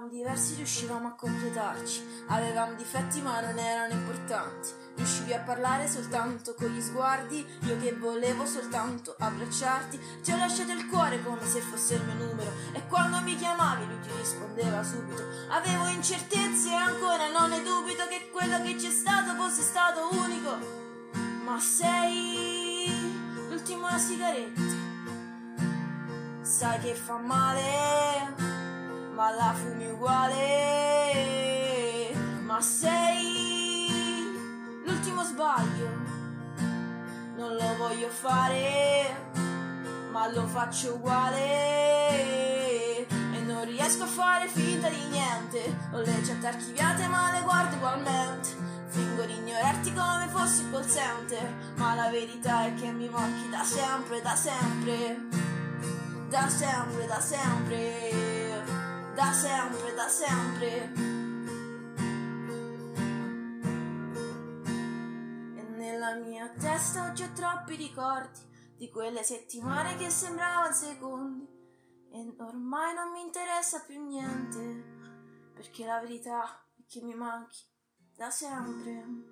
Eravamo diversi, riuscivamo a completarci. Avevamo difetti ma non erano importanti. Riuscivi a parlare soltanto con gli sguardi, io che volevo soltanto abbracciarti. Ti ho lasciato il cuore come se fosse il mio numero. E quando mi chiamavi lui ti rispondeva subito. Avevo incertezze e ancora non ne dubito che quello che c'è stato fosse stato unico. Ma sei l'ultima sigaretta. Sai che fa male voglio fare, ma lo faccio uguale. E non riesco a fare finta di niente, ho le chat archiviate ma le guardo ugualmente. Fingo di ignorarti come fossi col center, ma la verità è che mi manchi da sempre, da sempre, da sempre, da sempre da sempre, da sempre. E nella mia testa oggi ho troppi ricordi di quelle settimane che sembravano secondi. E ormai non mi interessa più niente, perché la verità è che mi manchi da sempre.